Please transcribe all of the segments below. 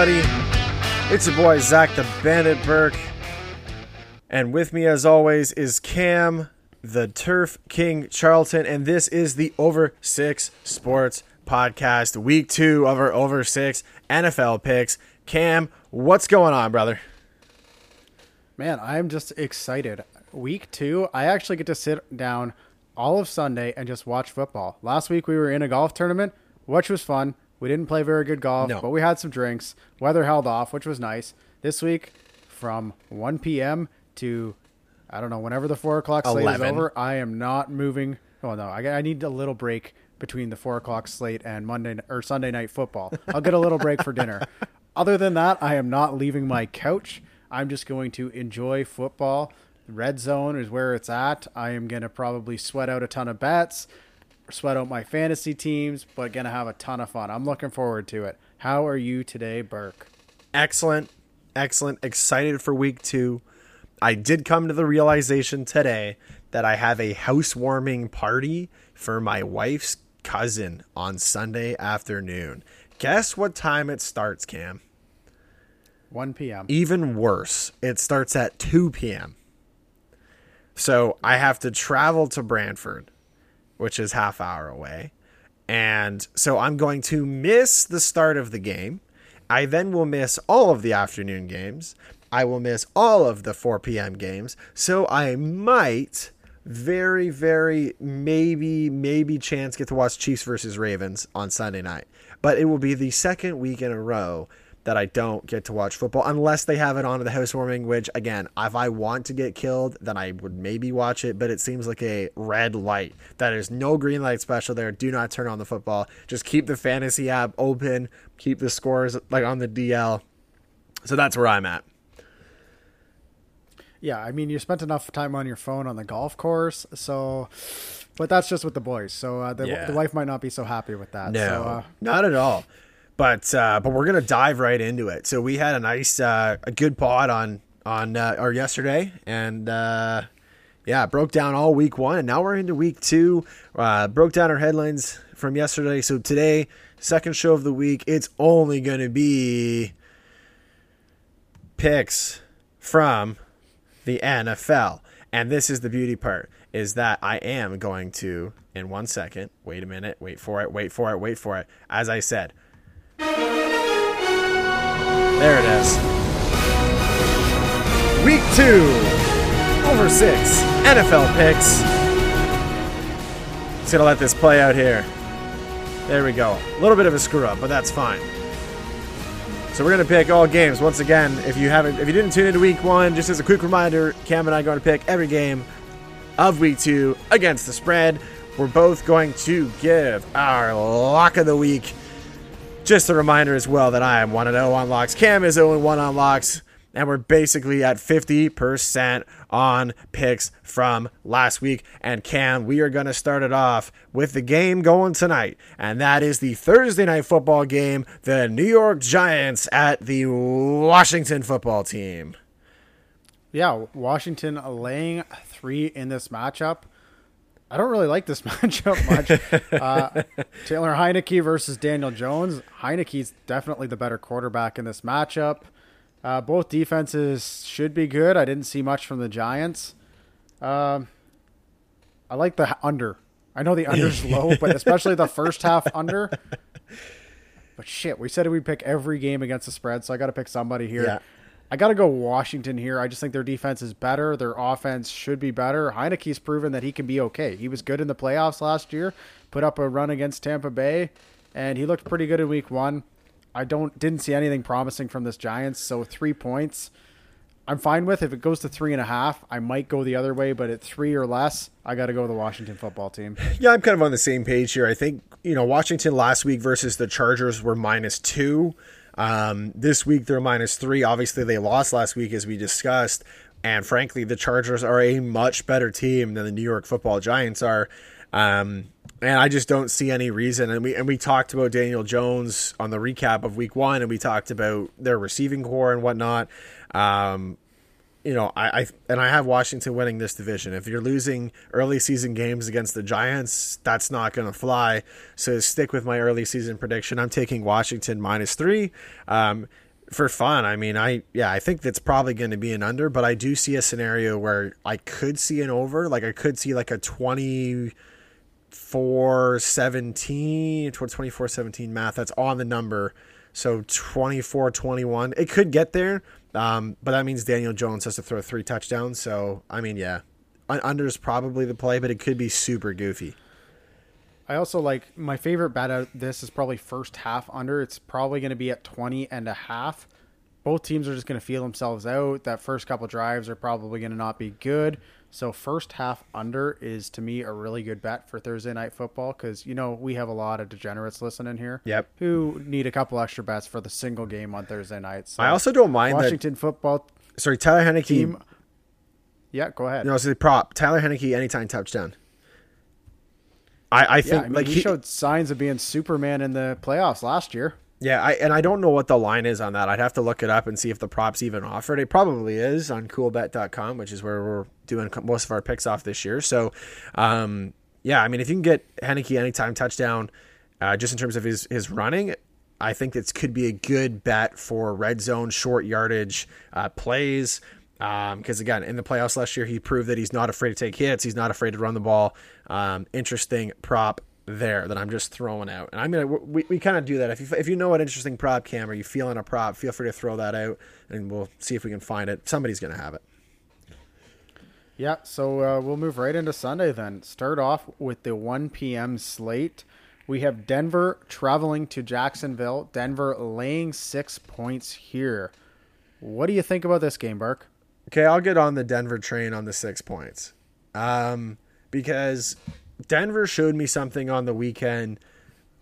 Everybody? It's your boy Zach the Bandit Burke, and with me, as always, is Cam the Turf King Charlton, and this is the Over Six Sports Podcast, week two of our Over Six NFL picks. Cam, what's going on, brother? Man, I'm just excited. Week two, I actually get to sit down all of Sunday and just watch football. Last week we were in a golf tournament, which was fun. We didn't play very good golf, No. but we had some drinks. Weather held off, which was nice. This week, from 1 p.m. to I don't know whenever the four o'clock slate 11. is over, I am not moving. Oh no, I, I need a little break between the four o'clock slate and Monday or Sunday night football. I'll get a little break for dinner. Other than that, I am not leaving my couch. I'm just going to enjoy football. Red zone is where it's at. I am going to probably sweat out a ton of bets, sweat out my fantasy teams, but to have a ton of fun. I'm looking forward to it. How are you today, Burke? Excellent, excellent. Excited for week two. I did come to the realization today that I have a housewarming party for my wife's cousin on Sunday afternoon. Guess what time it starts, Cam? 1 p.m. Even worse, it starts at 2 p.m. So I have to travel to Brantford, which is half hour away. And so I'm going to miss the start of the game. I then will miss all of the afternoon games. I will miss all of the 4 p.m. games. So I might very, very maybe, maybe chance get to watch Chiefs versus Ravens on Sunday night. But it will be the second week in a row that I don't get to watch football unless they have it on at the housewarming, which again, if I want to get killed, then I would maybe watch it, but it seems like a red light. That is no green light special there. Do not turn on the football. Just keep the fantasy app open, keep the scores like on the DL. So that's where I'm at. Yeah, I mean, you spent enough time on your phone on the golf course, so. But that's just with the boys, so uh, the, Yeah. the wife might not be so happy with that. No, So, uh, not at all. But uh, but we're gonna dive right into it. So we had a nice uh, a good pod on on uh, or yesterday, and uh, yeah, broke down all week one, and now we're into week two. Uh, broke down our headlines from yesterday. So today, second show of the week, it's only gonna be picks from the NFL. And this is the beauty part is that I am going to in one second. Wait a minute. Wait for it. Wait for it. Wait for it. As I said. There it is. Week 2 over 6 NFL picks. Just to let this play out here. There we go. A little bit of a screw up, but that's fine. So we're gonna pick all games once again. If you haven't, if you didn't tune into week one, just as a quick reminder, Cam and I are going to pick every game of week two against the spread. We're both going to give our lock of the week. Just a reminder as well that I am one and zero on locks. Cam is oh and one on locks, and we're basically at fifty percent on picks from last week. And Cam, we are going to start it off with the game going tonight, and that is the Thursday night football game, the New York Giants at the Washington football team. Yeah, Washington laying three in this matchup. I don't really like this matchup much. uh, Taylor Heinicke versus Daniel Jones. Heinicke's definitely the better quarterback in this matchup. Uh, both defenses should be good. I didn't see much from the Giants. Um, I like the under. I know the under's low, but especially the first half under. But shit, we said we'd pick every game against the spread, so I got to pick somebody here. Yeah. I got to go Washington here. I just think their defense is better. Their offense should be better. Heinicke's proven that he can be okay. He was good in the playoffs last year, put up a run against Tampa Bay, and he looked pretty good in week one. I don't didn't see anything promising from this Giants, so three points. I'm fine with if it goes to three and a half. I might go the other way, but at three or less, I got to go the Washington football team. Yeah, I'm kind of on the same page here. I think, you know, Washington last week versus the Chargers were minus two. Um, this week they're minus three. Obviously, they lost last week, as we discussed. And frankly, the Chargers are a much better team than the New York football Giants are. Um, and I just don't see any reason. And we and we talked about Daniel Jones on the recap of week one, and we talked about their receiving corps and whatnot. Um, you know, I, I and I have Washington winning this division. If you're losing early season games against the Giants, that's not going to fly. So stick with my early season prediction. I'm taking Washington minus three. Um, for fun, I mean, I yeah, I think that's probably going to be an under, but I do see a scenario where I could see an over. Like I could see like a 24 17 24 17 math that's on the number. So 24 21. It could get there um, but that means Daniel Jones has to throw three touchdowns. So I mean, yeah, under is probably the play, but it could be super goofy. I also like my favorite bet out this is probably first half under. It's probably going to be at 20 and a half. Both teams are just going to feel themselves out. That first couple drives are probably going to not be good. So first half under is to me a really good bet for Thursday night football because you know we have a lot of degenerates listening here. Yep. Who need a couple extra bets for the single game on Thursday night. So I also don't mind Washington football. Sorry, Tyler Heinicke. Team, yeah, go ahead. No, it's the prop. Tyler Heinicke anytime touchdown. I, I think yeah, I mean, like he, he showed signs of being Superman in the playoffs last year. Yeah, I and I don't know what the line is on that. I'd have to look it up and see if the props even offered. It probably is on coolbet.com, which is where we're doing most of our picks off this year. So, um, yeah, I mean, if you can get Heinicke anytime touchdown, uh, just in terms of his his running, I think this could be a good bet for red zone short yardage uh, plays. Because um, again, in the playoffs last year, he proved that he's not afraid to take hits. He's not afraid to run the ball. Um, interesting prop there that I'm just throwing out. And I'm gonna we, we kind of do that. If you if you know an interesting prop cam or you feeling a prop, feel free to throw that out, and we'll see if we can find it. Somebody's gonna have it. Yeah, so uh, we'll move right into Sunday then. Start off with the 1 p.m. slate. We have Denver traveling to Jacksonville. Denver laying six points here. What do you think about this game, Burke? Okay, I'll get on the Denver train on the six points. Um, because Denver showed me something on the weekend.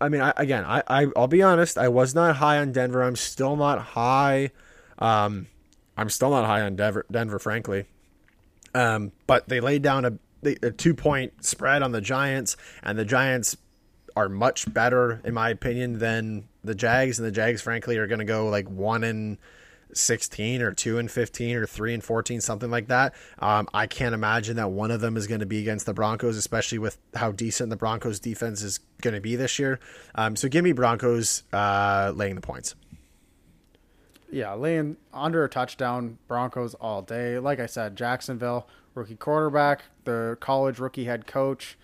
I mean, I, again, I, I will be honest. I was not high on Denver. I'm still not high. Um, I'm still not high on Denver. Denver, frankly. Um, but they laid down a, a two point spread on the Giants, and the Giants are much better, in my opinion, than the Jags. And the Jags, frankly, are going to go like one and 16 or 2 and 15 or 3 and 14 something like that. Um, i can't imagine that one of them is going to be against the broncos especially with how decent the broncos defense is going to be this year. Um, so give me broncos uh, laying the points. Yeah laying under a touchdown broncos all day. Like i said jacksonville rookie quarterback the college rookie head coach.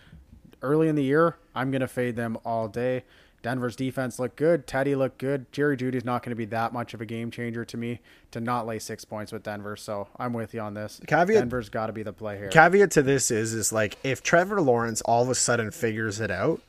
Early in the year i'm going to fade them all day Denver's defense looked good. Teddy looked good. Jerry Jeudy's not going to be that much of a game changer to me to not lay six points with Denver. So I'm with you on this. Caveat, Denver's got to be the play here. Caveat to this is is like if Trevor Lawrence all of a sudden figures it out,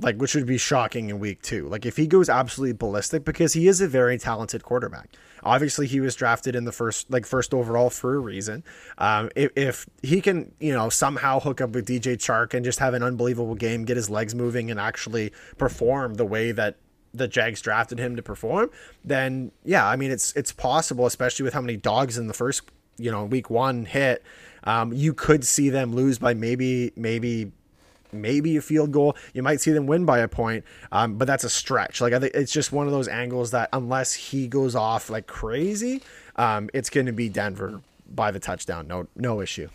like which would be shocking in week two. Like if he goes absolutely ballistic because he is a very talented quarterback. Obviously, he was drafted in the first, like first overall for a reason. Um, if, if he can, you know, somehow hook up with DJ Chark and just have an unbelievable game, get his legs moving, and actually perform the way that the Jags drafted him to perform, then yeah, I mean it's it's possible, especially with how many dogs in the first, you know, week one hit. Um, you could see them lose by maybe maybe maybe a field goal. You might see them win by a point, um, but that's a stretch. Like I think it's just one of those angles that unless he goes off like crazy, um, it's going to be Denver by the touchdown. No, no issue.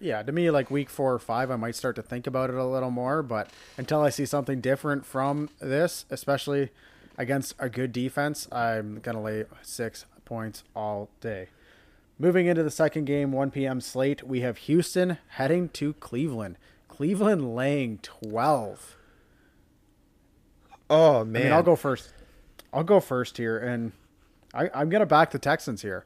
Yeah, to me, like week four or five, I might start to think about it a little more. But until I see something different from this, especially against a good defense, I'm gonna lay six points all day. Moving into the second game, 1 p.m. slate, we have Houston heading to Cleveland. Cleveland laying 12. Oh, man. I mean, I'll go first. I'll go first here, and I, I'm to back the Texans here.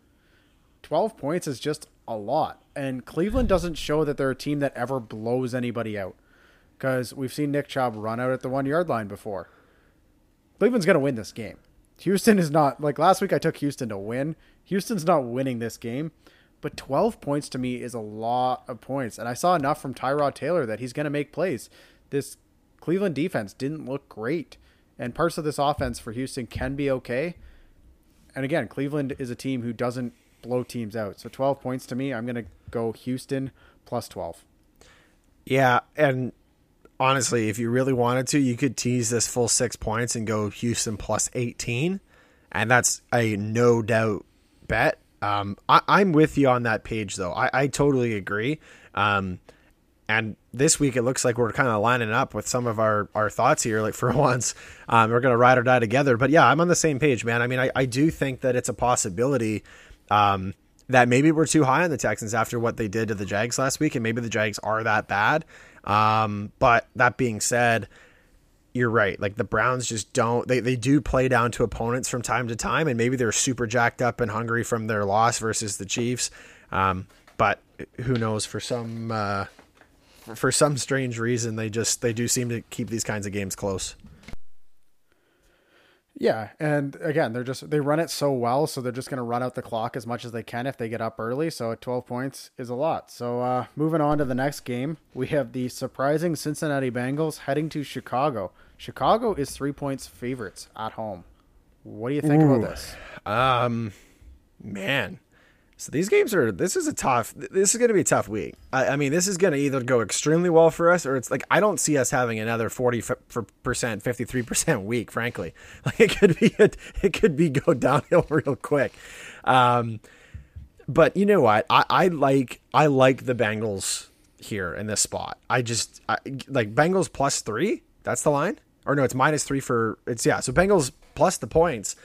12 points is just a lot. And Cleveland doesn't show that they're a team that ever blows anybody out. Because we've seen Nick Chubb run out at the one yard line before. Cleveland's going to win this game. Houston is not, like last week I took Houston to win. Houston's not winning this game. But 12 points to me is a lot of points. And I saw enough from Tyrod Taylor that he's going to make plays. This Cleveland defense didn't look great. And parts of this offense for Houston can be okay. And again, Cleveland is a team who doesn't blow teams out. So 12 points to me, I'm going to go Houston plus 12. Yeah. And honestly, if you really wanted to, you could tease this full six points and go Houston plus 18. And that's a no doubt bet Um, I, I'm with you on that page, though. I, I totally agree. Um, and this week it looks like we're kind of lining up with some of our, our thoughts here. Like for once, um, we're going to ride or die together. But yeah, I'm on the same page, man. I mean, I, I do think that it's a possibility um, that maybe we're too high on the Texans after what they did to the Jags last week, and maybe the Jags are that bad. Um, but that being said, you're right. Like the Browns just don't they, they do play down to opponents from time to time, and maybe they're super jacked up and hungry from their loss versus the Chiefs. Um, but who knows? For some uh, for some strange reason, they just they do seem to keep these kinds of games close. Yeah, and again, they're just they run it so well, so they're just going to run out the clock as much as they can if they get up early. So 12 points is a lot. So uh, moving on to the next game, we have the surprising Cincinnati Bengals heading to Chicago. Chicago is three points favorites at home. What do you think Ooh. about this? Um, man, so these games are. This is a tough. This is going to be a tough week. I, I mean, this is going to either go extremely well for us, or it's like I don't see us having another forty percent, fifty three percent week. Frankly, like it could be. A, it could be go downhill real quick. Um, but you know what? I, I like. I like the Bengals here in this spot. I just I, like Bengals plus three. That's the line. Or no, it's minus three for. It's yeah. So Bengals plus the points.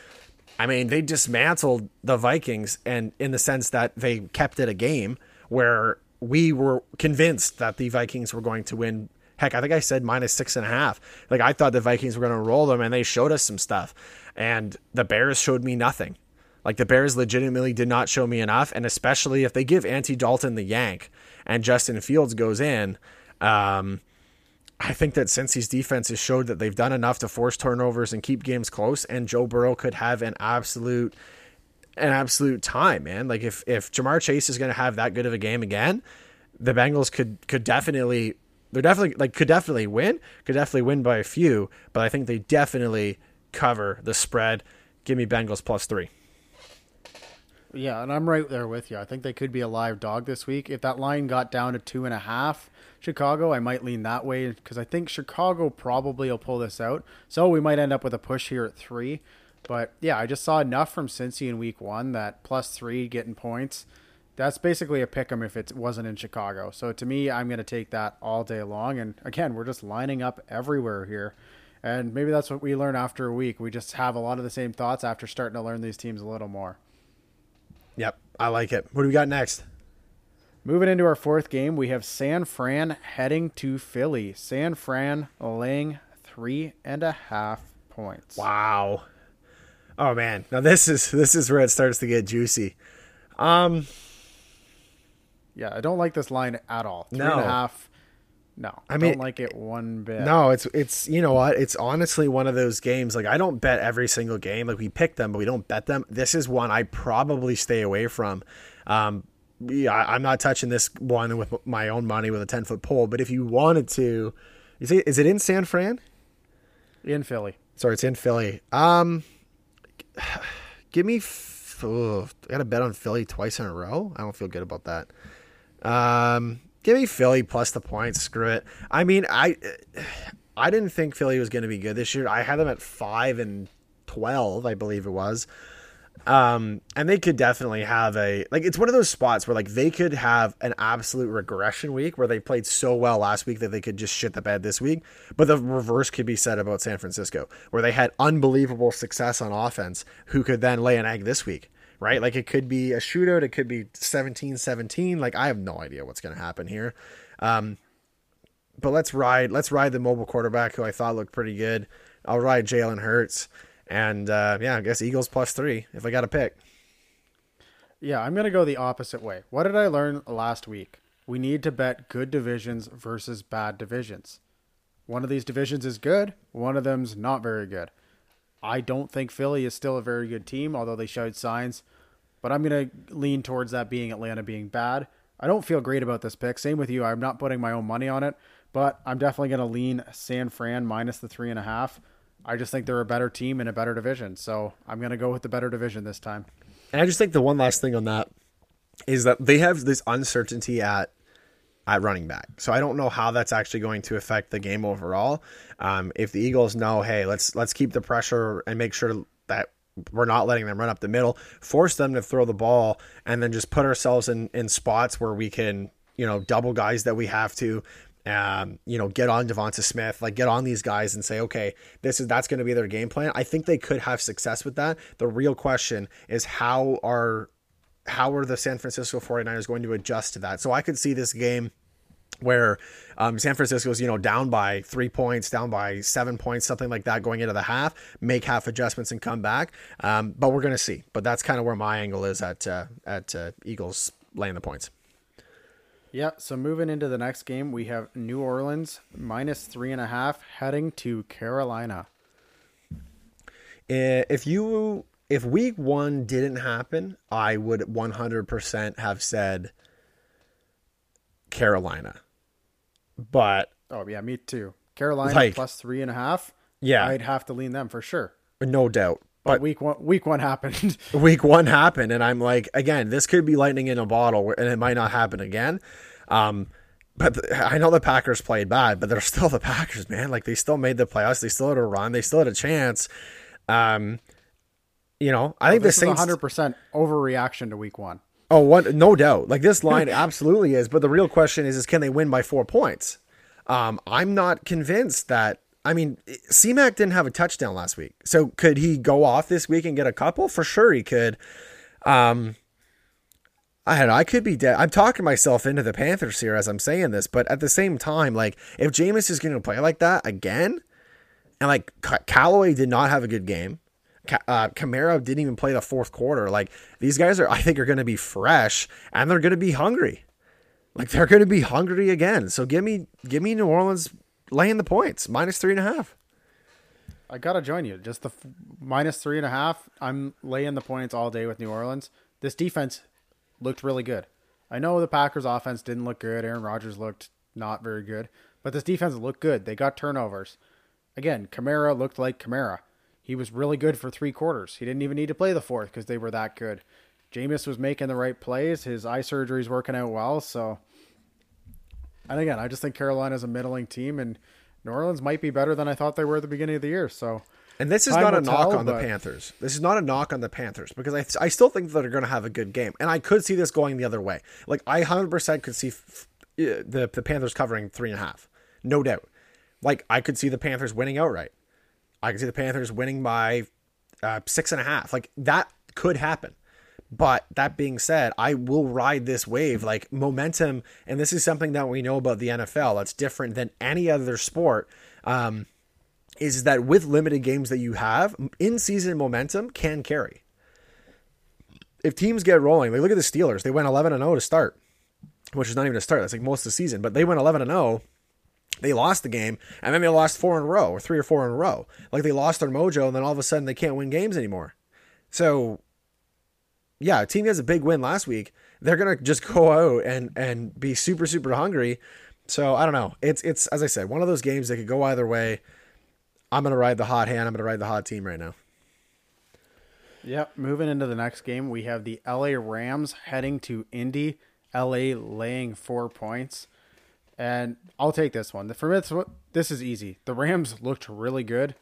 I mean, they dismantled the Vikings, and in the sense that they kept it a game where we were convinced that the Vikings were going to win. Heck, I think I said minus six and a half. Like I thought the Vikings were going to roll them, and they showed us some stuff. And the Bears showed me nothing. Like the Bears legitimately did not show me enough, and especially if they give Andy Dalton the yank and Justin Fields goes in. Um, I think that Cincy's defense has showed that they've done enough to force turnovers and keep games close, and Joe Burrow could have an absolute an absolute time, man. Like if if Ja'Marr Chase is going to have that good of a game again, the Bengals could could definitely they're definitely like could definitely win, could definitely win by a few, but I think they definitely cover the spread. Give me Bengals plus three. Yeah, and I'm right there with you. I think they could be a live dog this week. If that line got down to two and a half, Chicago, I might lean that way because I think Chicago probably will pull this out. So we might end up with a push here at three. But yeah, I just saw enough from Cincy in week one that plus three getting points. That's basically a pick 'em if it wasn't in Chicago. So to me, I'm going to take that all day long. And again, we're just lining up everywhere here. And maybe that's what we learn after a week. We just have a lot of the same thoughts after starting to learn these teams a little more. Yep, I like it. What do we got next? Moving into our fourth game, we have San Fran heading to Philly. San Fran laying three and a half points. Wow. Oh man, now this is this is where it starts to get juicy. Um. Yeah, I don't like this line at all. Three no. and a half. No, I mean, don't like it one bit. No, it's it's you know what? It's honestly one of those games. Like I don't bet every single game. Like we pick them, but we don't bet them. This is one I probably stay away from. Um, yeah, I'm not touching this one with my own money with a 10 foot pole. But if you wanted to, you see is it, is it in San Fran? In Philly. Sorry, it's in Philly. Um, give me. I got to bet on Philly twice in a row. I don't feel good about that. Um, give me Philly plus the points. Screw it. I mean, I I didn't think Philly was going to be good this year. I had them at five and twelve, I believe it was. Um, and they could definitely have a like it's one of those spots where like they could have an absolute regression week where they played so well last week that they could just shit the bed this week. But the reverse could be said about San Francisco, where they had unbelievable success on offense, who could then lay an egg this week, right? Like it could be a shootout, it could be 17-17. Like I have no idea what's gonna happen here. Um, but let's ride let's ride the mobile quarterback who I thought looked pretty good. I'll ride Jalen Hurts. And uh, yeah, I guess Eagles plus three if I got a pick. Yeah, I'm going to go the opposite way. What did I learn last week? We need to bet good divisions versus bad divisions. One of these divisions is good, one of them's not very good. I don't think Philly is still a very good team, although they showed signs. But I'm going to lean towards that being Atlanta being bad. I don't feel great about this pick. Same with you. I'm not putting my own money on it, but I'm definitely going to lean San Fran minus the three and a half. I just think they're a better team in a better division. So I'm going to go with the better division this time. And I just think the one last thing on that is that they have this uncertainty at at running back. So I don't know how that's actually going to affect the game overall. Um, if the Eagles know, hey, let's let's keep the pressure and make sure that we're not letting them run up the middle, force them to throw the ball, and then just put ourselves in in spots where we can, you know, double guys that we have to. Um, you know, get on Devonta Smith, like get on these guys and say, okay, this is that's going to be their game plan. I think they could have success with that. The real question is how are how are the San Francisco 49ers going to adjust to that? So I could see this game where um, San Francisco's you know down by three points, down by seven points, something like that, going into the half, make half adjustments and come back. Um, but we're gonna see. But that's kind of where my angle is at uh, at uh, Eagles laying the points. Yeah. So moving into the next game, we have New Orleans minus three and a half heading to Carolina. If you if week one didn't happen, I would 100% have said Carolina. But oh yeah, me too. Carolina Like- plus three and a half. Yeah. I'd have to lean them for sure. no doubt. But But week one, week one happened. week one happened, and I'm like, again, this could be lightning in a bottle, and it might not happen again. Um, but the, I know the Packers played bad, but they're still the Packers, man. Like they still made the playoffs, they still had a run, they still had a chance. Um, you know, I think the this is Saints. hundred percent overreaction to week one. Oh, one, no doubt. Like this line absolutely is, but the real question is, is can they win by four points? Um, I'm not convinced that. I mean, CMAC didn't have a touchdown last week, so could he go off this week and get a couple? For sure, he could. Um, I don't know. I could be dead. I'm talking myself into the Panthers here as I'm saying this, but at the same time, like if Jameis is going to play like that again, and like Ca- Callaway did not have a good game. Uh, Kamara didn't even play the fourth quarter. Like these guys are, I think, are going to be fresh and they're going to be hungry. Like they're going to be hungry again. So give me, give me New Orleans laying the points minus three and a half. I gotta join you. Just the f- minus three and a half. I'm laying the points all day with New Orleans. This defense looked really good. I know the Packers' offense didn't look good. Aaron Rodgers looked not very good, but this defense looked good. They got turnovers. Again, Kamara looked like Kamara. He was really good for three quarters. He didn't even need to play the fourth because they were that good. Jameis was making the right plays. His eye surgery is working out well. So, and again, I just think Carolina's a middling team, and New Orleans might be better than I thought they were at the beginning of the year. So, And this is not a knock tell, on the Panthers. This is not a knock on the Panthers because I, I still think that they're going to have a good game. And I could see this going the other way. Like, I 100% could see f- uh, the, the Panthers covering three and a half. No doubt. Like, I could see the Panthers winning outright. I can see the Panthers winning by uh, six and a half. Like, that could happen. But that being said, I will ride this wave. Like momentum, and this is something that we know about the NFL that's different than any other sport. Um, is that with limited games that you have, in season momentum can carry. If teams get rolling, like look at the Steelers, they went 11 and 0 to start, which is not even a start. That's like most of the season, but they went 11 and 0. They lost the game, and then they lost four in a row, or three or four in a row. Like they lost their mojo, and then all of a sudden they can't win games anymore. So, yeah, a team has a big win last week. They're gonna just go out and and be super super hungry. So I don't know. It's it's as I said, one of those games that could go either way. I'm gonna ride the hot hand. I'm gonna ride the hot team right now. Yep. Moving into the next game, we have the LA Rams heading to Indy. LA laying four points, and I'll take this one. For me, this is easy. The Rams looked really good.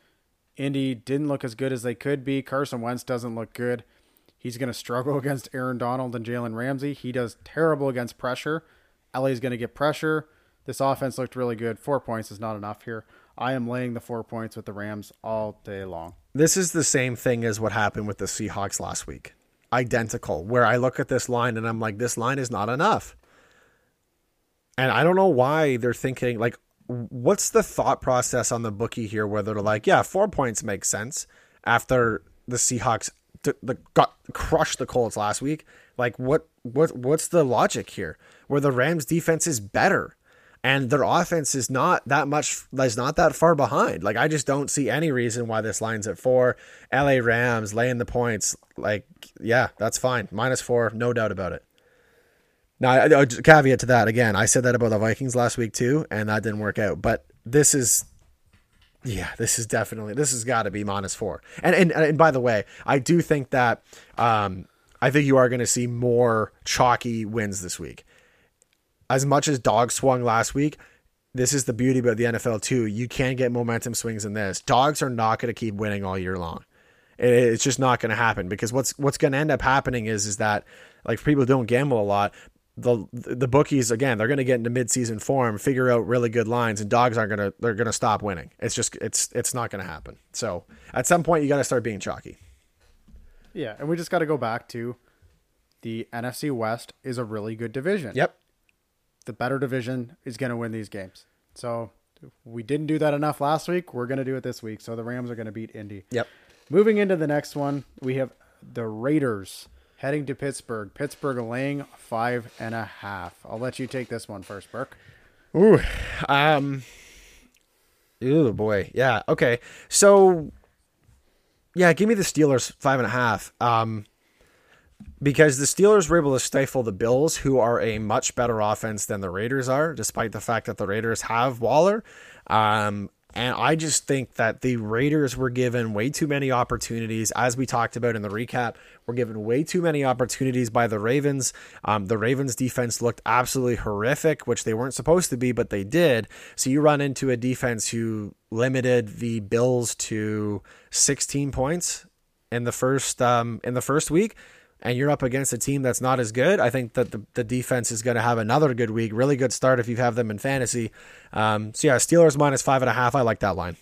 Indy didn't look as good as they could be. Carson Wentz doesn't look good. He's going to struggle against Aaron Donald and Jalen Ramsey. He does terrible against pressure. LA's going to get pressure. This offense looked really good. Four points is not enough here. I am laying the four points with the Rams all day long. This is the same thing as what happened with the Seahawks last week. Identical. Where I look at this line and I'm like, this line is not enough. And I don't know why they're thinking like, what's the thought process on the bookie here? Where they're like, yeah, four points makes sense after the Seahawks t- the got crushed the Colts last week. Like, what what what's the logic here? Where the Rams defense is better and their offense is not that much is not that far behind. Like I just don't see any reason why this line's at four. LA Rams laying the points, like yeah, that's fine. Minus four, no doubt about it. Now, I- I- caveat to that again, I said that about the Vikings last week too, and that didn't work out. But this is, yeah, this is definitely this has got to be minus four. And and and by the way, I do think that um, I think you are going to see more chalky wins this week as much as dogs swung last week, this is the beauty about the NFL too. You can get momentum swings in this. Dogs are not going to keep winning all year long. It's just not going to happen because what's what's going to end up happening is is that like people don't gamble a lot, the the bookies again they're going to get into midseason form, figure out really good lines, and dogs aren't going to they're going to stop winning. It's just it's it's not going to happen. So at some point you got to start being chalky. Yeah, and we just got to go back to the NFC West is a really good division. Yep. The better division is going to win these games. So we didn't do that enough last week. We're going to do it this week. So the Rams are going to beat Indy. Yep. Moving into the next one, we have the Raiders heading to Pittsburgh. Pittsburgh laying five and a half. I'll let you take this one first, Burke. Ooh, um, ooh boy, yeah, okay. So, yeah, give me the Steelers five and a half. Um, because the Steelers were able to stifle the Bills, who are a much better offense than the Raiders are, despite the fact that the Raiders have Waller. Um, and I just think that the Raiders were given way too many opportunities, as we talked about in the recap. Were given way too many opportunities by the Ravens. Um, the Ravens' defense looked absolutely horrific, which they weren't supposed to be, but they did. So you run into a defense who limited the Bills to 16 points in the first um, in the first week and you're up against a team that's not as good, I think that the, the defense is going to have another good week. Really good start if you have them in fantasy. Um, so yeah, Steelers minus five and a half. I like that line.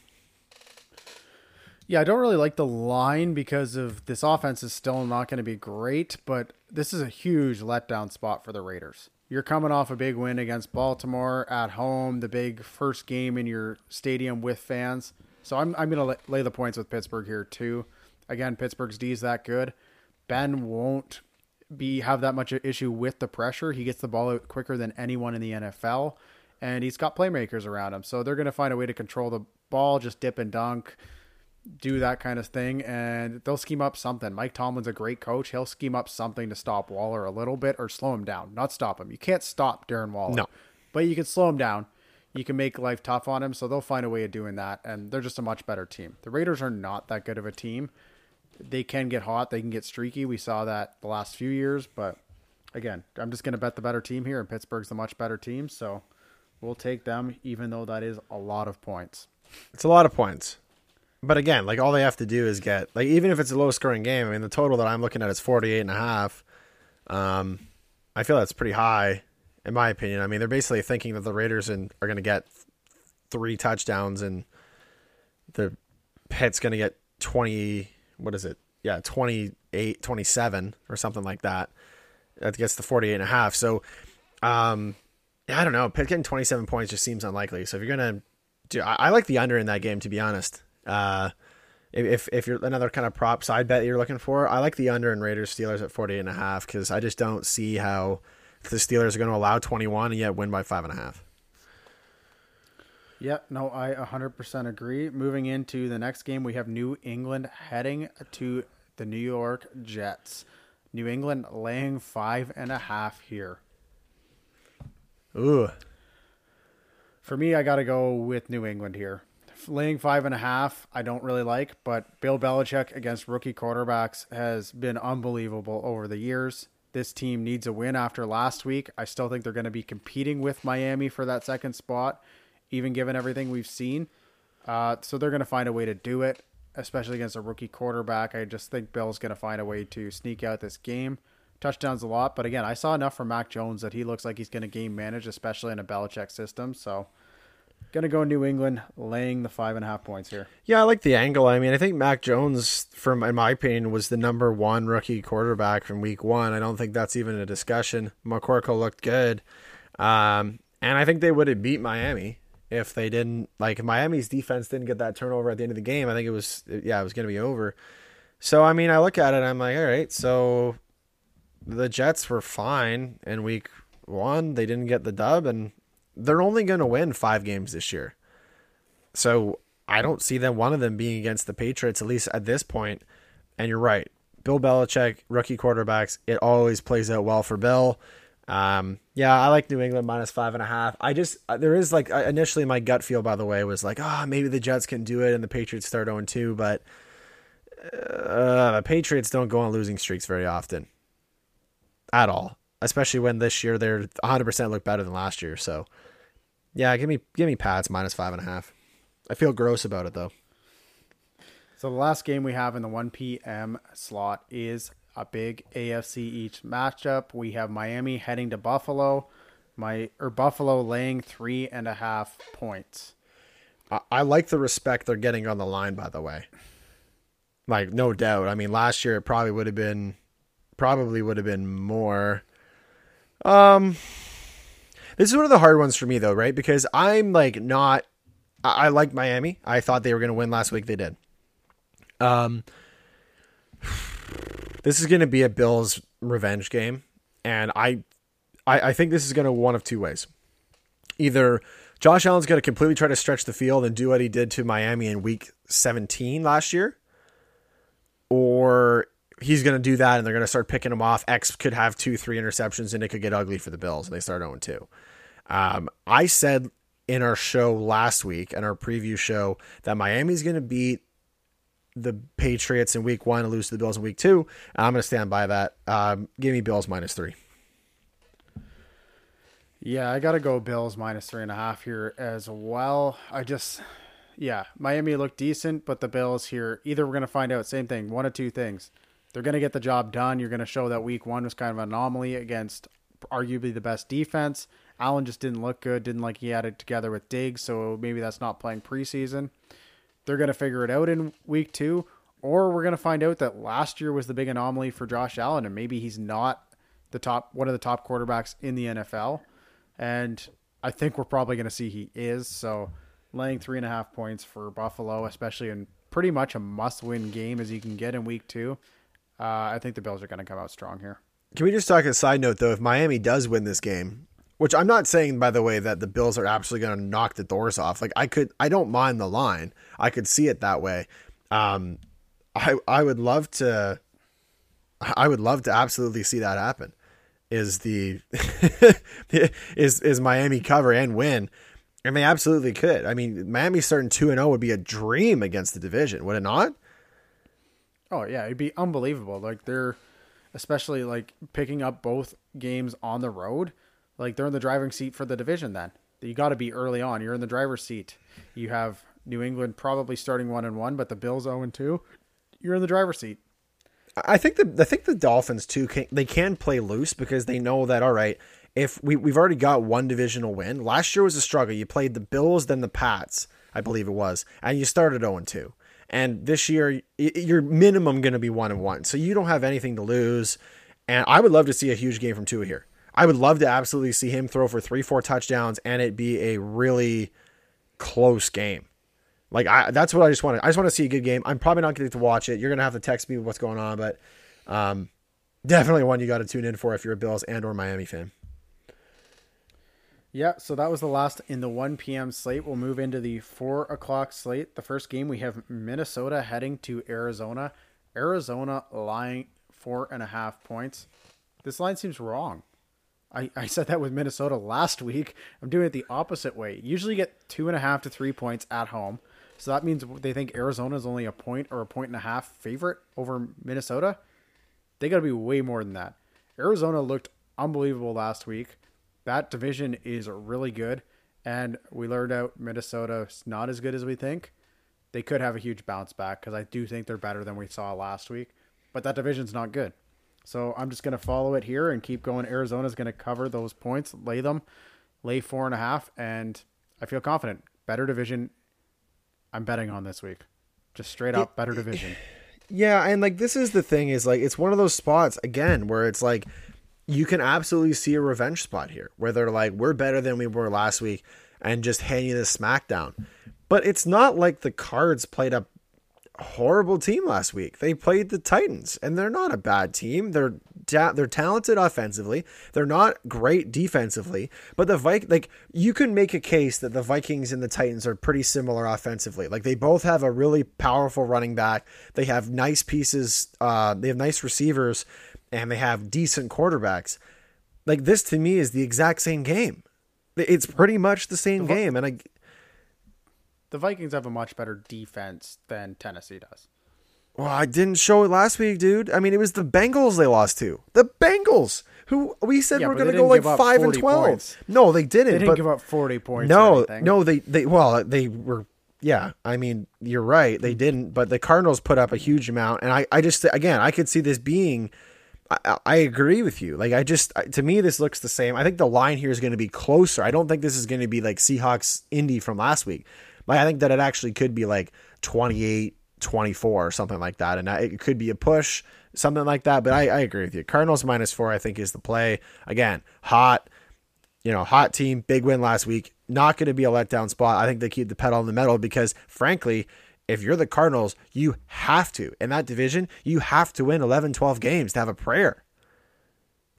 Yeah, I don't really like the line because of this offense is still not going to be great, but this is a huge letdown spot for the Raiders. You're coming off a big win against Baltimore at home, the big first game in your stadium with fans. So I'm, I'm going to lay the points with Pittsburgh here too. Again, Pittsburgh's D is that good. Ben won't be have that much of issue with the pressure. He gets the ball out quicker than anyone in the NFL, and he's got playmakers around him. So they're going to find a way to control the ball, just dip and dunk, do that kind of thing, and they'll scheme up something. Mike Tomlin's a great coach. He'll scheme up something to stop Waller a little bit or slow him down, not stop him. You can't stop Darren Waller, no, but you can slow him down. You can make life tough on him, so they'll find a way of doing that, and they're just a much better team. The Raiders are not that good of a team they can get hot. They can get streaky. We saw that the last few years, but again, I'm just going to bet the better team here, and Pittsburgh's the much better team, so we'll take them, even though that is a lot of points. It's a lot of points. But again, like all they have to do is get like even if it's a low scoring game, I mean the total that I'm looking at is 48 and a half. Um I feel that's pretty high in my opinion. I mean, they're basically thinking that the Raiders and are going to get three touchdowns and the Pitt's going to get 20 what is it? Yeah, 28, 27 or something like that. That gets the 48 and a half. So, um, yeah, I don't know. Getting 27 points just seems unlikely. So if you're going to do, I, I, like the under in that game, to be honest. Uh, if, if you're another kind of prop side bet you're looking for, I like the under in Raiders Steelers at 48 and a half because I just don't see how the Steelers are going to allow 21 and yet win by five and a half. Yeah, no, I 100% agree. Moving into the next game, we have New England heading to the New York Jets. New England laying five and a half here. Ooh. For me, I got to go with New England here. Laying five and a half, I don't really like, but Bill Belichick against rookie quarterbacks has been unbelievable over the years. This team needs a win after last week. I still think they're going to be competing with Miami for that second spot even given everything we've seen. Uh, so they're going to find a way to do it, especially against a rookie quarterback. I just think Bill's going to find a way to sneak out this game. Touchdowns a lot, but again, I saw enough from Mac Jones that he looks like he's going to game manage, especially in a Belichick system. So, going to go New England, laying the five and a half points here. Yeah, I like the angle. I mean, I think Mac Jones, from in my opinion, was the number one rookie quarterback from Week One. I don't think that's even a discussion. McCorkle looked good, um, and I think they would have beat Miami if they didn't like Miami's defense didn't get that turnover at the end of the game. I think it was yeah, it was going to be over. So I mean, I look at it, I'm like, all right, so the Jets were fine in week 1. They didn't get the dub and they're only going to win 5 games this year. So I don't see them one of them being against the Patriots at least at this point. And you're right. Bill Belichick, rookie quarterbacks, it always plays out well for Bill. Um, yeah, I like New England minus five and a half. I just uh, there is like initially my gut feel by the way was like, ah, oh, maybe the Jets can do it and the Patriots start 0 2, but uh, the Patriots don't go on losing streaks very often at all, especially when this year they're 100 percent look better than last year. So yeah, give me give me Pats minus five and a half. I feel gross about it though. So the last game we have in the 1 p.m. slot is a big AFC East matchup. We have Miami heading to Buffalo, my or Buffalo laying three and a half points. I, I like the respect they're getting on the line. By the way, like no doubt. I mean, last year it probably would have been, probably would have been more. Um, this is one of the hard ones for me though, right? Because I'm like not. I like Miami. I thought they were going to win last week. They did. Um, this is going to be a Bills revenge game, and I, I, I think this is going to one of two ways. Either Josh Allen's going to completely try to stretch the field and do what he did to Miami in Week 17 last year, or he's going to do that and they're going to start picking him off. X could have two, three interceptions, and it could get ugly for the Bills, and they start 0 2. Um, I said in our show last week, in our preview show, that Miami's going to beat the Patriots in week one and lose to the Bills in week two. I'm going to stand by that. Um, give me Bills minus three. Yeah, I got to go Bills minus three and a half here as well. I just, yeah, Miami looked decent, but the Bills here, either we're going to find out, same thing, one of two things. They're going to get the job done. You're going to show that week one was kind of an anomaly against arguably the best defense. Allen just didn't look good, didn't like he had it together with Diggs, so maybe that's not playing preseason. They're going to figure it out in week two, or we're going to find out that last year was the big anomaly for Josh Allen, and maybe he's not the top one of the top quarterbacks in the NFL. And I think we're probably going to see he is. So laying three and a half points for Buffalo, especially in pretty much a must-win game as you can get in week two. Uh, I think the Bills are going to come out strong here. Can we just talk a side note though? If Miami does win this game, which I'm not saying by the way that the Bills are absolutely going to knock the doors off. Like I could, I don't mind the line. I could see it that way. Um, I I would love to. I would love to absolutely see that happen. Is the is is Miami cover and win, and they absolutely could. I mean, Miami starting two and zero would be a dream against the division, would it not? Oh yeah, it'd be unbelievable. Like they're especially like picking up both games on the road. Like they're in the driving seat for the division. Then you got to be early on. You're in the driver's seat. You have New England probably starting one and one, but the Bills zero and two. You're in the driver's seat. I think the I think the Dolphins too can they can play loose because they know that all right if we we've already got one divisional win. Last year was a struggle. You played the Bills then the Pats, I believe it was, and you started 0 2. And this year you're minimum going to be 1 and 1. So you don't have anything to lose. And I would love to see a huge game from Tua here. I would love to absolutely see him throw for 3 4 touchdowns and it be a really close game. Like I, that's what I just wanted. I just want to see a good game. I'm probably not going to watch it. You're going to have to text me what's going on, but um, definitely one you got to tune in for if you're a Bills and or Miami fan. Yeah, so that was the last in the 1 p.m. slate. We'll move into the 4 o'clock slate. The first game, we have Minnesota heading to Arizona. Arizona lying four and a half points. This line seems wrong. I, I said that with Minnesota last week. I'm doing it the opposite way. Usually get two and a half to three points at home. So that means they think Arizona is only a point or a point and a half favorite over Minnesota. They got to be way more than that. Arizona looked unbelievable last week. That division is really good, and we learned out Minnesota's not as good as we think. They could have a huge bounce back because I do think they're better than we saw last week, but that division's not good. So I'm just going to follow it here and keep going. Arizona's going to cover those points, lay them, lay four and a half, and I feel confident. Better division I'm betting on this week. Just straight up better division. Yeah, and like this is the thing is like it's one of those spots again where it's like you can absolutely see a revenge spot here where they're like we're better than we were last week and just hand you the smackdown. But it's not like the Cards played a horrible team last week. They played the Titans and they're not a bad team. They're they're talented offensively. They're not great defensively, but the Viking like you can make a case that the Vikings and the Titans are pretty similar offensively. Like they both have a really powerful running back. They have nice pieces. Uh, they have nice receivers, and they have decent quarterbacks. Like this to me is the exact same game. It's pretty much the same game, and I. The Vikings have a much better defense than Tennessee does. Well, I didn't show it last week, dude. I mean, it was the Bengals they lost to. The Bengals, who we said yeah, we're going to go like five and twelve. Points. No, they didn't. They didn't give up forty points. No, no, they they well they were yeah, I mean, you're right. They didn't, but the Cardinals put up a huge amount. And I, I just, again, I could see this being, I, I agree with you. Like, I just, to me, this looks the same. I think the line here is going to be closer. I don't think this is going to be like Seahawks Indy from last week. Like, I think that it actually could be like 28 24 or something like that. And it could be a push, something like that. But I, I agree with you. Cardinals minus four, I think, is the play. Again, hot, you know, hot team, big win last week. Not going to be a letdown spot. I think they keep the pedal on the metal because, frankly, if you're the Cardinals, you have to. In that division, you have to win 11, 12 games to have a prayer.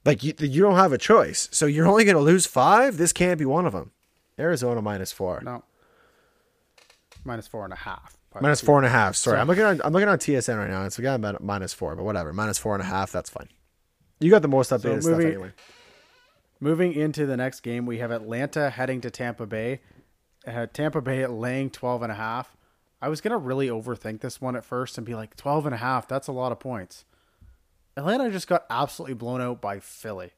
Like, you, you don't have a choice. So you're only going to lose five? This can't be one of them. Arizona minus four. No. Minus four and a half. Minus four and a half. Sorry, so, I'm looking on. I'm looking on TSN right now. It's again about minus four, but whatever. Minus four and a half. That's fine. You got the most updated so moving, stuff anyway. Moving into the next game, we have Atlanta heading to Tampa Bay. Uh, Tampa Bay laying 12 and a half. I was going to really overthink this one at first and be like 12 and a half, that's a lot of points. Atlanta just got absolutely blown out by Philly.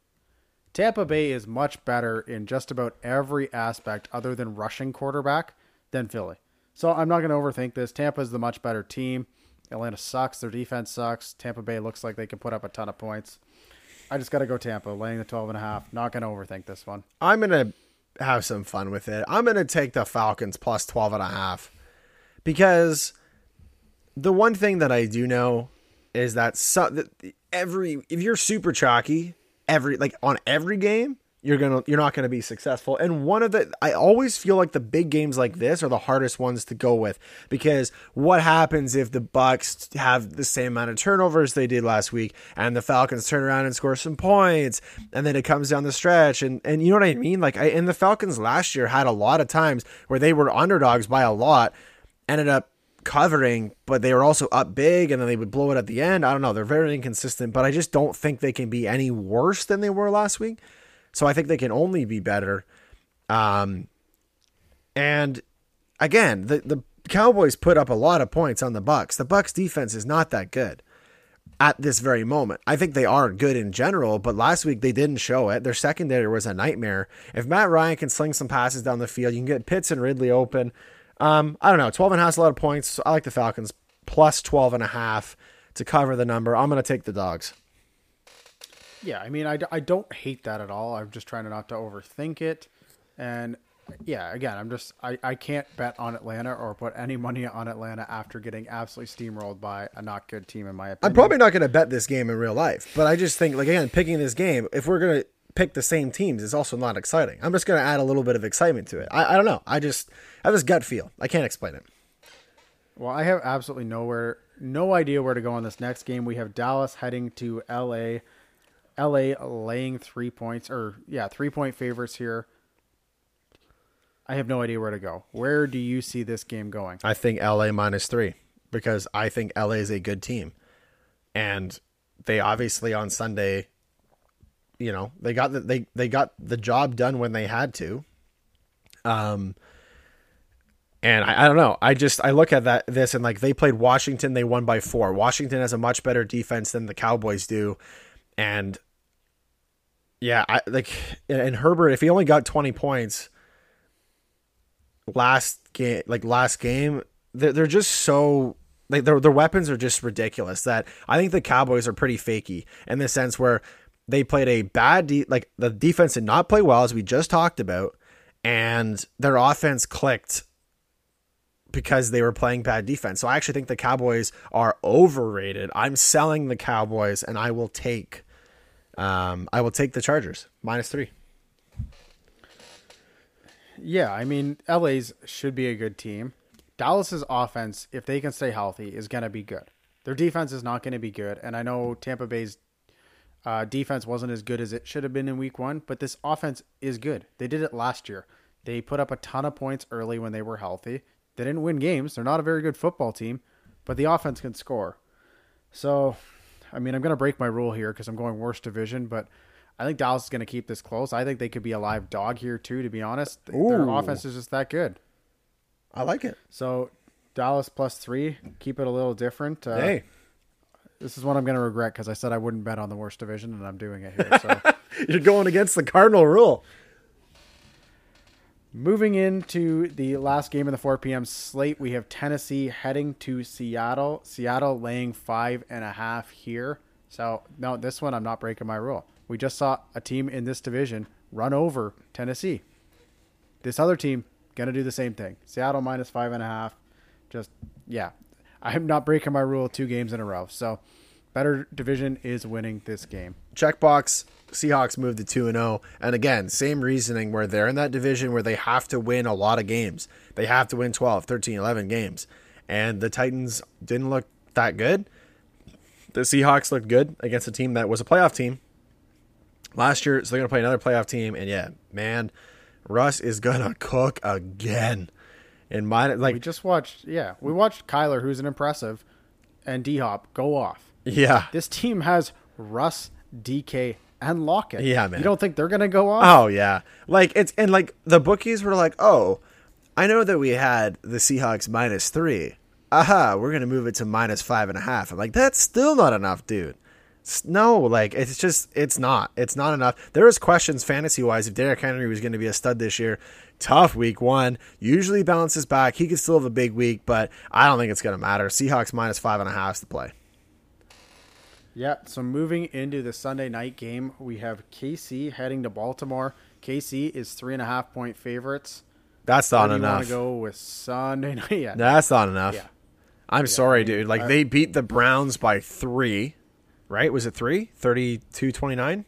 Tampa Bay is much better in just about every aspect other than rushing quarterback than Philly. So I'm not going to overthink this. Tampa is the much better team. Atlanta sucks. Their defense sucks. Tampa Bay looks like they can put up a ton of points. I just got to go Tampa, laying the 12 and a half. Not going to overthink this one. I'm going to have some fun with it. I'm going to take the Falcons plus 12 and a half because the one thing that I do know is that, so, that every if you're super chalky every like on every game, you're gonna you're not gonna be successful. And one of the I always feel like the big games like this are the hardest ones to go with because what happens if the Bucs have the same amount of turnovers they did last week and the Falcons turn around and score some points and then it comes down the stretch and and you know what I mean? Like I, and the Falcons last year had a lot of times where they were underdogs by a lot, ended up covering, but they were also up big and then they would blow it at the end. I don't know. They're very inconsistent, but I just don't think they can be any worse than they were last week. So I think they can only be better. Um, and again, the the Cowboys put up a lot of points on the Bucs. The Bucs defense is not that good at this very moment. I think they are good in general, but last week they didn't show it. Their secondary was a nightmare. If Matt Ryan can sling some passes down the field, you can get Pitts and Ridley open. Um, I don't know. 12 and a half is a lot of points. I like the Falcons plus 12 and a half to cover the number. I'm going to take the dogs. Yeah, I mean, I, I don't hate that at all. I'm just trying not to overthink it. And yeah, again, I'm just, I, I can't bet on Atlanta or put any money on Atlanta after getting absolutely steamrolled by a not good team, in my opinion. I'm probably not going to bet this game in real life, but I just think, like, again, picking this game, if we're going to pick the same teams is also not exciting. I'm just going to add a little bit of excitement to it. I, I don't know. I just, I have this gut feel. I can't explain it. Well, I have absolutely nowhere, no idea where to go on this next game. We have Dallas heading to LA LA laying three points, or yeah, three point favorites here. I have no idea where to go. Where do you see this game going? I think LA minus three because I think LA is a good team, and they obviously on Sunday, you know, they got the, they they got the job done when they had to. Um, and I, I, don't know. I just I look at that this and like they played Washington, they won by four. Washington has a much better defense than the Cowboys do, and yeah, I like and Herbert if he only got 20 points last game like last game, they're, they're just so like their their weapons are just ridiculous that I think the Cowboys are pretty fakey in the sense where they played a bad de- like the defense did not play well as we just talked about and their offense clicked because they were playing bad defense. So I actually think the Cowboys are overrated. I'm selling the Cowboys and I will take um, I will take the Chargers minus three. Yeah, I mean, LA's should be a good team. Dallas's offense, if they can stay healthy, is going to be good. Their defense is not going to be good, and I know Tampa Bay's uh, defense wasn't as good as it should have been in Week One, but this offense is good. They did it last year. They put up a ton of points early when they were healthy. They didn't win games. They're not a very good football team, but the offense can score. So I mean, I'm going to break my rule here because I'm going worst division, but I think Dallas is going to keep this close. I think they could be a live dog here too. To be honest, Ooh. their offense is just that good. I like it. So Dallas plus three, keep it a little different. Uh, hey, this is what I'm going to regret because I said I wouldn't bet on the worst division, and I'm doing it here. So you're going against the cardinal rule. Moving into the last game of the 4 p.m. slate, we have Tennessee heading to Seattle. Seattle laying five and a half here. So, no, this one I'm not breaking my rule. We just saw a team in this division run over Tennessee. This other team gonna do the same thing. Seattle minus five and a half. Just yeah, I'm not breaking my rule two games in a row. So, better division is winning this game. Checkbox. Seahawks move to 2 and 0. And again, same reasoning where they're in that division where they have to win a lot of games. They have to win 12, 13, 11 games. And the Titans didn't look that good. The Seahawks looked good against a team that was a playoff team last year. So they're going to play another playoff team. And yeah, man, Russ is going to cook again. And my like We just watched yeah, we watched Kyler, who's an impressive, and D Hop go off. Yeah. This team has Russ, DK, and Lockett. Yeah, man. You don't think they're gonna go off? Oh yeah, like it's and like the bookies were like, oh, I know that we had the Seahawks minus three. Aha, we're gonna move it to minus five and a half. I'm like, that's still not enough, dude. No, like it's just it's not. It's not enough. There was questions fantasy wise if Derrick Henry was going to be a stud this year. Tough week one. Usually bounces back. He could still have a big week, but I don't think it's going to matter. Seahawks minus five and a half is the play. Yeah, so moving into the Sunday night game, we have KC heading to Baltimore. KC is three and a half point favorites. That's not want enough. to go with Sunday night? Yeah. That's not enough. Yeah. I'm sorry, I mean, dude. Like I- they beat the Browns by three, right? Was it three? 32 29?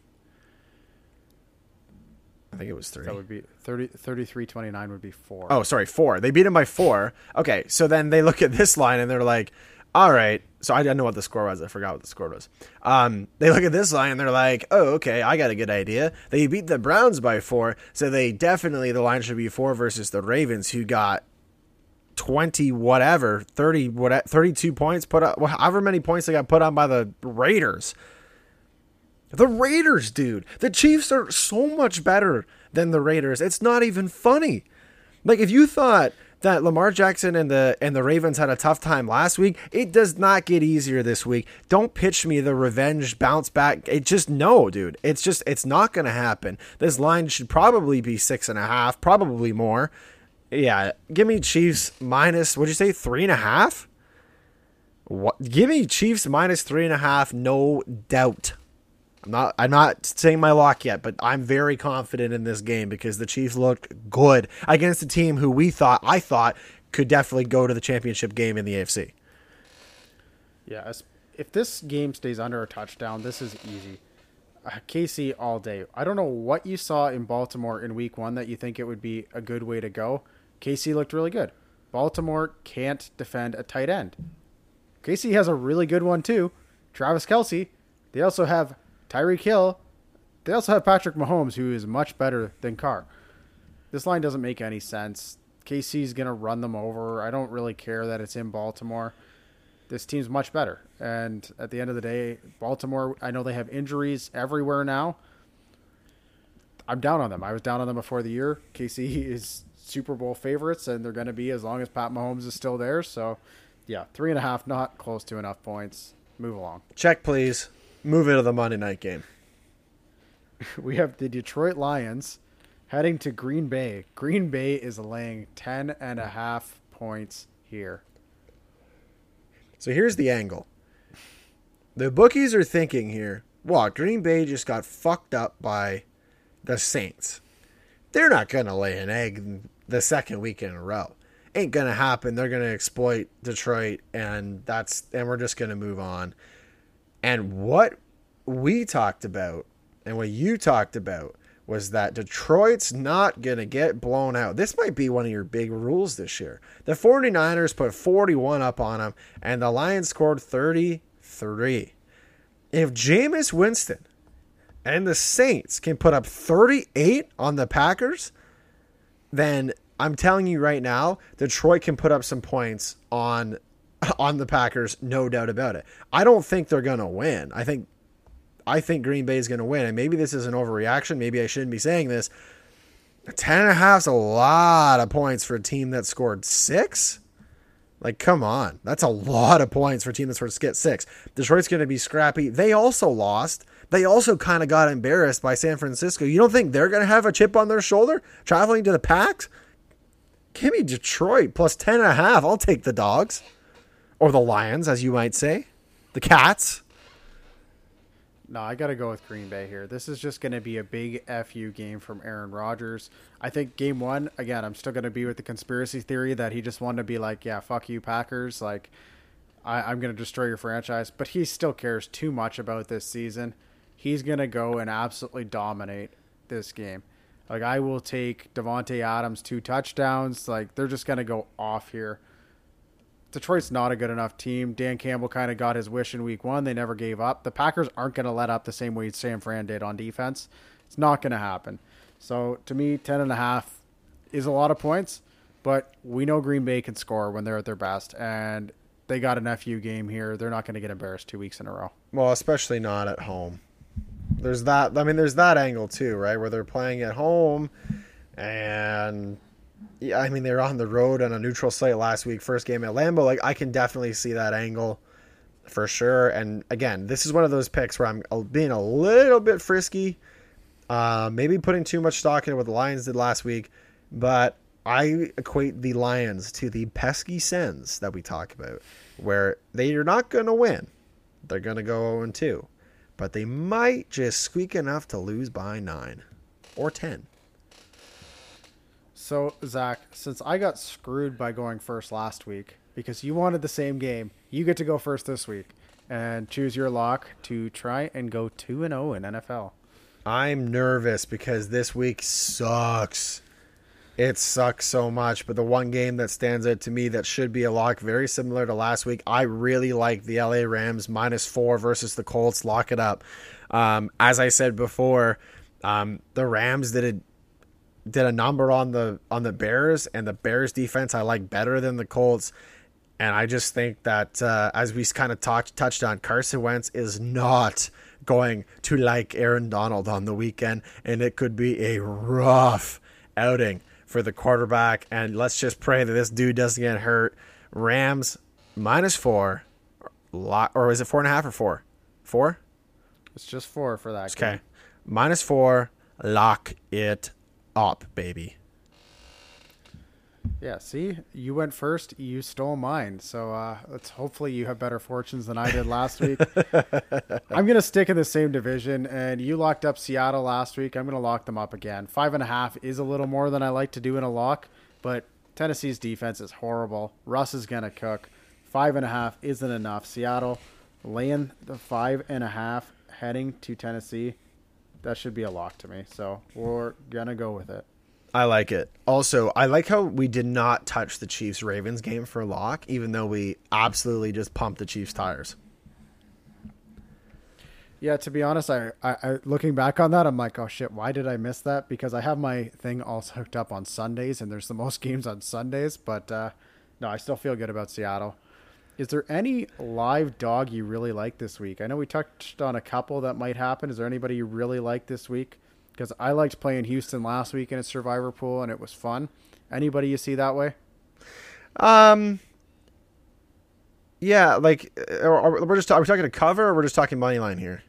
I think it was three. That would be 30, 33-29 would be four. Oh, sorry, four. They beat him by four. Okay, so then they look at this line and they're like, all right. So I didn't know what the score was. I forgot what the score was. Um, they look at this line and they're like, oh, okay, I got a good idea. They beat the Browns by four, so they definitely the line should be four versus the Ravens, who got 20 whatever 30 what 32 points put up however many points they got put on by the raiders the raiders dude the chiefs are so much better than the raiders it's not even funny like if you thought that lamar jackson and the and the ravens had a tough time last week it does not get easier this week don't pitch me the revenge bounce back it just no dude it's just it's not gonna happen this line should probably be six and a half probably more yeah, give me Chiefs minus. What'd you say? Three and a half. What? Give me Chiefs minus three and a half, no doubt. I'm not. I'm not saying my lock yet, but I'm very confident in this game because the Chiefs looked good against a team who we thought, I thought, could definitely go to the championship game in the AFC. Yeah, if this game stays under a touchdown, this is easy. Uh, KC all day. I don't know what you saw in Baltimore in week one that you think it would be a good way to go. KC looked really good. Baltimore can't defend a tight end. KC has a really good one too. Travis Kelce. They also have Tyreek Hill. They also have Patrick Mahomes, who is much better than Carr. This line doesn't make any sense. KC's going to run them over. I don't really care that it's in Baltimore this team's much better. And at the end of the day, Baltimore, I know they have injuries everywhere now. I'm down on them. I was down on them before the year. KC is Super Bowl favorites, and they're going to be as long as Pat Mahomes is still there. So, yeah, three and a half, not close to enough points. Move along. Check, please. Move into the Monday night game. We have the Detroit Lions heading to Green Bay. Green Bay is laying 10 and a half points here. So here's the angle. The bookies are thinking here, wow, Green Bay just got fucked up by the Saints. They're not going to lay an egg the second week in a row. Ain't going to happen. They're going to exploit Detroit and that's and we're just going to move on. And what we talked about and what you talked about was that Detroit's not going to get blown out. This might be one of your big rules this year. The 49ers put 41 up on them, and the Lions scored 33. If Jameis Winston and the Saints can put up 38 on the Packers, then I'm telling you right now, Detroit can put up some points on on the Packers, no doubt about it. I don't think they're going to win. I think I think Green Bay is going to win. And maybe this is an overreaction. Maybe I shouldn't be saying this. 10 and a half is a lot of points for a team that scored six. Like, come on. That's a lot of points for a team that scored six. Detroit's going to be scrappy. They also lost they also kind of got embarrassed by San Francisco. You don't think they're going to have a chip on their shoulder traveling to the Packs? Give me Detroit plus 10 and a half. I'll take the dogs. Or the Lions, as you might say. The Cats. No, I got to go with Green Bay here. This is just going to be a big FU game from Aaron Rodgers. I think game one, again, I'm still going to be with the conspiracy theory that he just wanted to be like, yeah, fuck you, Packers. Like, I, am going to destroy your franchise. But he still cares too much about this season. He's going to go and absolutely dominate this game. Like, I will take Davante Adams two touchdowns. Like, they're just going to go off here. Detroit's not a good enough team. Dan Campbell kind of got his wish in week one. They never gave up. The Packers aren't going to let up the same way Sam Fran did on defense. It's not going to happen. So to me, 10 and a half is a lot of points, but we know Green Bay can score when they're at their best. And they got an FU game here. They're not going to get embarrassed two weeks in a row. Well, especially not at home. There's that. I mean, there's that angle too, right? Where they're playing at home and yeah, I mean they're on the road on a neutral site last week, first game at Lambeau. Like I can definitely see that angle for sure. And again, this is one of those picks where I'm being a little bit frisky, uh, maybe putting too much stock in what the Lions did last week, but I equate the Lions to the pesky Sens that we talk about, where they are not going to win. They're going to go 0 2, but they might just squeak enough to lose by 9 or 10. So, Zach, since I got screwed by going first last week because you wanted the same game, you get to go first this week and choose your lock to try and go 2 and 0 in NFL. I'm nervous because this week sucks. It sucks so much, but the one game that stands out to me that should be a lock, very similar to last week, I really like the LA Rams minus four versus the Colts. Lock it up. Um, as I said before, um, the Rams did did a number on the on the Bears, and the Bears defense I like better than the Colts. And I just think that uh, as we kind of talk, touched on, Carson Wentz is not going to like Aaron Donald on the weekend, and it could be a rough outing for the quarterback. And let's just pray that this dude doesn't get hurt. Rams minus four, or is it four and a half or four? Four. It's just four for that. Okay, minus four. Lock it up, baby. Yeah, see, you went first. You stole mine. So uh, let's hopefully you have better fortunes than I did last week. I'm gonna stick in the same division, and you locked up Seattle last week. I'm gonna lock them up again. Five and a half is a little more than I like to do in a lock, but Tennessee's defense is horrible. Russ is gonna cook. Five and a half isn't enough. Seattle laying the five and a half, heading to Tennessee that should be a lock to me. So we're gonna go with it. I like it. Also, I like how we did not touch the Chiefs Ravens game for lock, even though we absolutely just pumped the Chiefs tires. Yeah, to be honest, I, I, I, looking back on that, I'm like, oh shit, why did I miss that? Because I have my thing all hooked up on Sundays, and there's the most games on Sundays. But uh, no, I still feel good about Seattle. Is there any live dog you really like this week? I know we touched on a couple that might happen. Is there anybody you really like this week? Because I liked playing Houston last week in a survivor pool and it was fun. Anybody you see that way? Um. Yeah, like we're just are we talking a cover or we're just talking money line here?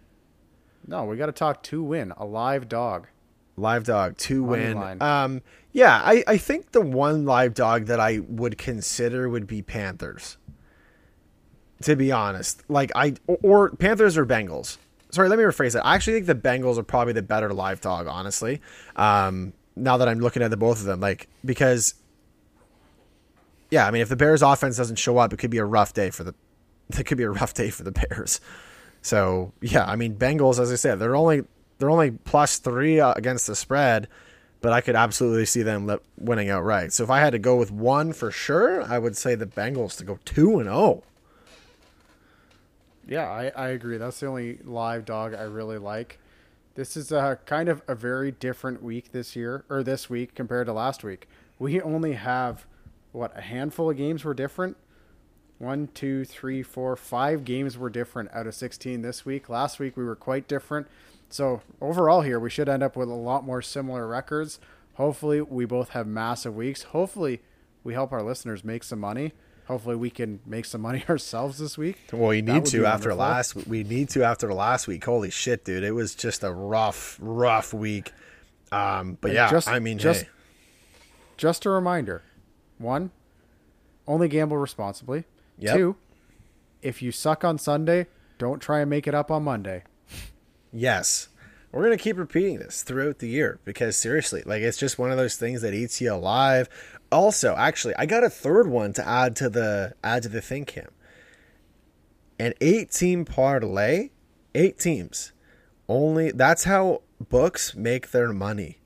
No, we got to talk two win a live dog. Live dog two money win. Line. Um. Yeah, I I think the one live dog that I would consider would be Panthers to be honest. Like I or Panthers or Bengals. Sorry, let me rephrase that. I actually think the Bengals are probably the better live dog, honestly. Um, now that I'm looking at the both of them, like because yeah, I mean if the Bears offense doesn't show up, it could be a rough day for the it could be a rough day for the Bears. So, yeah, I mean Bengals as I said, they're only they're only plus 3 uh, against the spread, but I could absolutely see them winning outright. So if I had to go with one for sure, I would say the Bengals to go 2 and 0. Yeah, I, I agree. That's the only live dog I really like. This is a kind of a very different week this year or this week compared to last week. We only have what a handful of games were different. One, two, three, four, five games were different out of 16 this week. Last week we were quite different. So overall, here we should end up with a lot more similar records. Hopefully, we both have massive weeks. Hopefully, we help our listeners make some money. Hopefully, we can make some money ourselves this week. Well, we need to after wonderful. last. We need to after last week. Holy shit, dude! It was just a rough, rough week. Um, but And yeah, just- I mean, just- hey, Just a reminder: one, only gamble responsibly. Yep. Two, if you suck on Sunday, don't try and make it up on Monday. yes, we're gonna keep repeating this throughout the year because seriously, like it's just one of those things that eats you alive. Also, actually, I got a third one to add to the add to the thing, Cam. An eight team parlay, eight teams. Only that's how books make their money.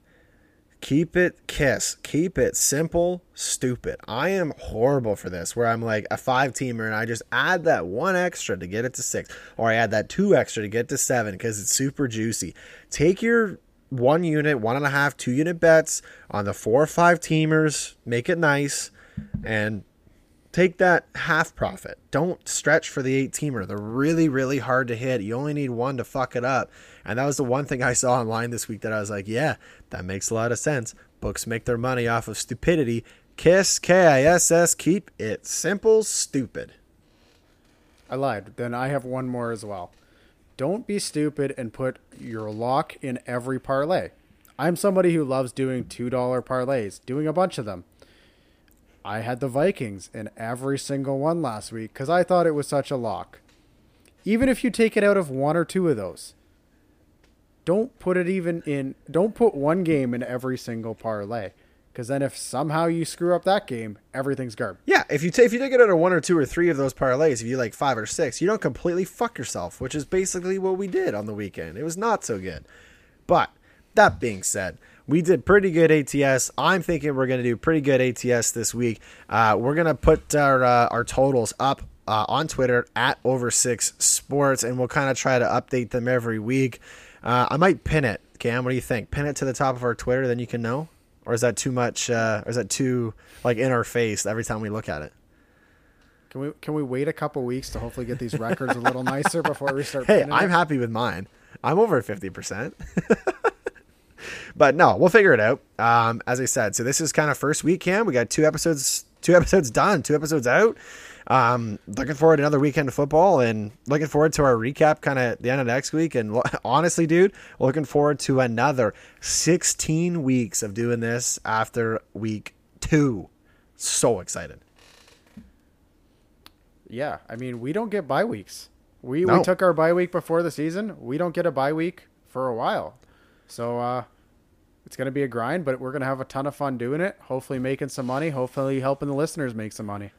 Keep it kiss. Keep it simple, stupid. I am horrible for this where I'm like a five teamer and I just add that one extra to get it to six, or I add that two extra to get to seven because it's super juicy. Take your one unit, one and a half, two unit bets on the four or five teamers, make it nice, and take that half profit. Don't stretch for the eight teamer. They're really, really hard to hit. You only need one to fuck it up. And that was the one thing I saw online this week that I was like, yeah, that makes a lot of sense. Books make their money off of stupidity. Kiss, K I S S, keep it simple, stupid. I lied. Then I have one more as well. Don't be stupid and put your lock in every parlay. I'm somebody who loves doing $2 parlays, doing a bunch of them. I had the Vikings in every single one last week because I thought it was such a lock. Even if you take it out of one or two of those, don't put it even in, don't put one game in every single parlay. Because then if somehow you screw up that game, everything's garbage. Yeah, if you take if you take it out of one or two or three of those parlays, if you like five or six, you don't completely fuck yourself, which is basically what we did on the weekend. It was not so good. But that being said, we did pretty good ATS. I'm thinking we're going to do pretty good ATS this week. Uh, we're going to put our uh, our totals up uh, on Twitter at Over Six Sports, and we'll kind of try to update them every week. Uh, I might pin it, Cam. What do you think? Pin it to the top of our Twitter, then you can know. Or is that too much? Uh, or is that too like in our face every time we look at it? Can we can we wait a couple weeks to hopefully get these records a little nicer before we start? Hey, I'm it? happy with mine. I'm over fifty percent. but no, we'll figure it out. Um, as I said, so this is kind of first week, Cam. We got two episodes, two episodes done, two episodes out. Um, looking forward to another weekend of football and looking forward to our recap kind of the end of next week. And honestly, dude, looking forward to another 16 weeks of doing this after week two. So excited. Yeah, I mean we don't get bye weeks. We No. we took our bye week before the season. We don't get a bye week for a while, so uh, it's gonna be a grind. But we're gonna have a ton of fun doing it. Hopefully making some money. Hopefully helping the listeners make some money.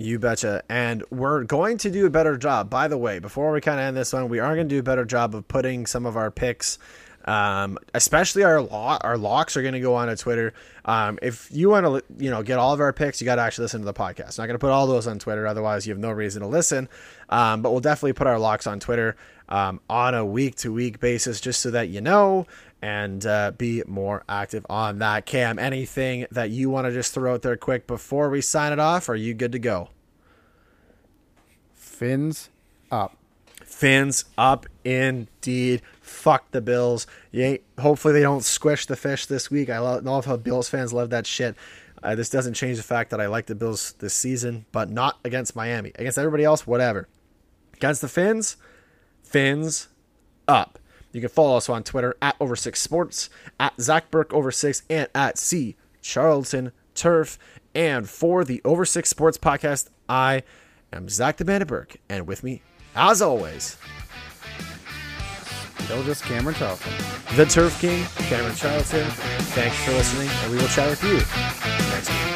You betcha. And we're going to do a better job. By the way, before we kind of end this one, we are going to do a better job of putting some of our picks, um, especially our lo- our locks are going to go on to Twitter. Um, if you want to, you know, get all of our picks, you got to actually listen to the podcast. not going to put all those on Twitter, otherwise you have no reason to listen. Um, but we'll definitely put our locks on Twitter um, on a week to week basis, just so that you know and uh, be more active on that. Cam, anything that you want to just throw out there quick before we sign it off? Are you good to go? Fins up. Fins up indeed. Fuck the Bills. You hopefully they don't squish the fish this week. I love, love how Bills fans love that shit. Uh, this doesn't change the fact that I like the Bills this season, but not against Miami. Against everybody else, whatever. Against the Fins, Fins up. You can follow us on Twitter at Over Six Sports, at Zach Burke Over Six, and at C Charlton Turf. And for the Over Six Sports podcast, I am Zach the Bandit Burke, and with me, as always, Still just Cameron Charlton. the Turf King, Cameron Charlton. Thanks for listening, and we will chat with you